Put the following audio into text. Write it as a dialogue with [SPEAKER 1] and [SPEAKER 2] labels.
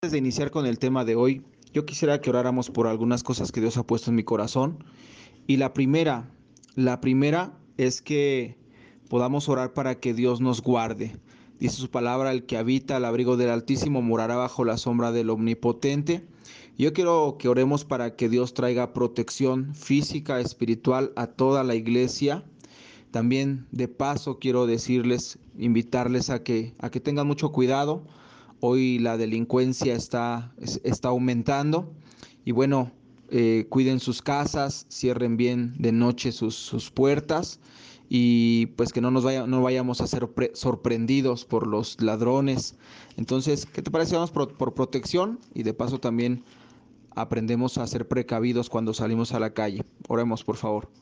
[SPEAKER 1] Antes de iniciar con el tema de hoy, yo quisiera que oráramos por algunas cosas que Dios ha puesto en mi corazón. Y la primera, la primera es que podamos orar para que Dios nos guarde. Dice su palabra, el que habita al abrigo del Altísimo morará bajo la sombra del Omnipotente. Yo quiero que oremos para que Dios traiga protección física, espiritual a toda la iglesia. También de paso quiero decirles, invitarles a que, a que tengan mucho cuidado Hoy la delincuencia está, está aumentando y bueno, eh, cuiden sus casas, cierren bien de noche sus, sus puertas y pues que no nos vaya, no vayamos a ser sorprendidos por los ladrones. Entonces, ¿qué te parece? Vamos por, por protección y de paso también aprendemos a ser precavidos cuando salimos a la calle. Oremos, por favor.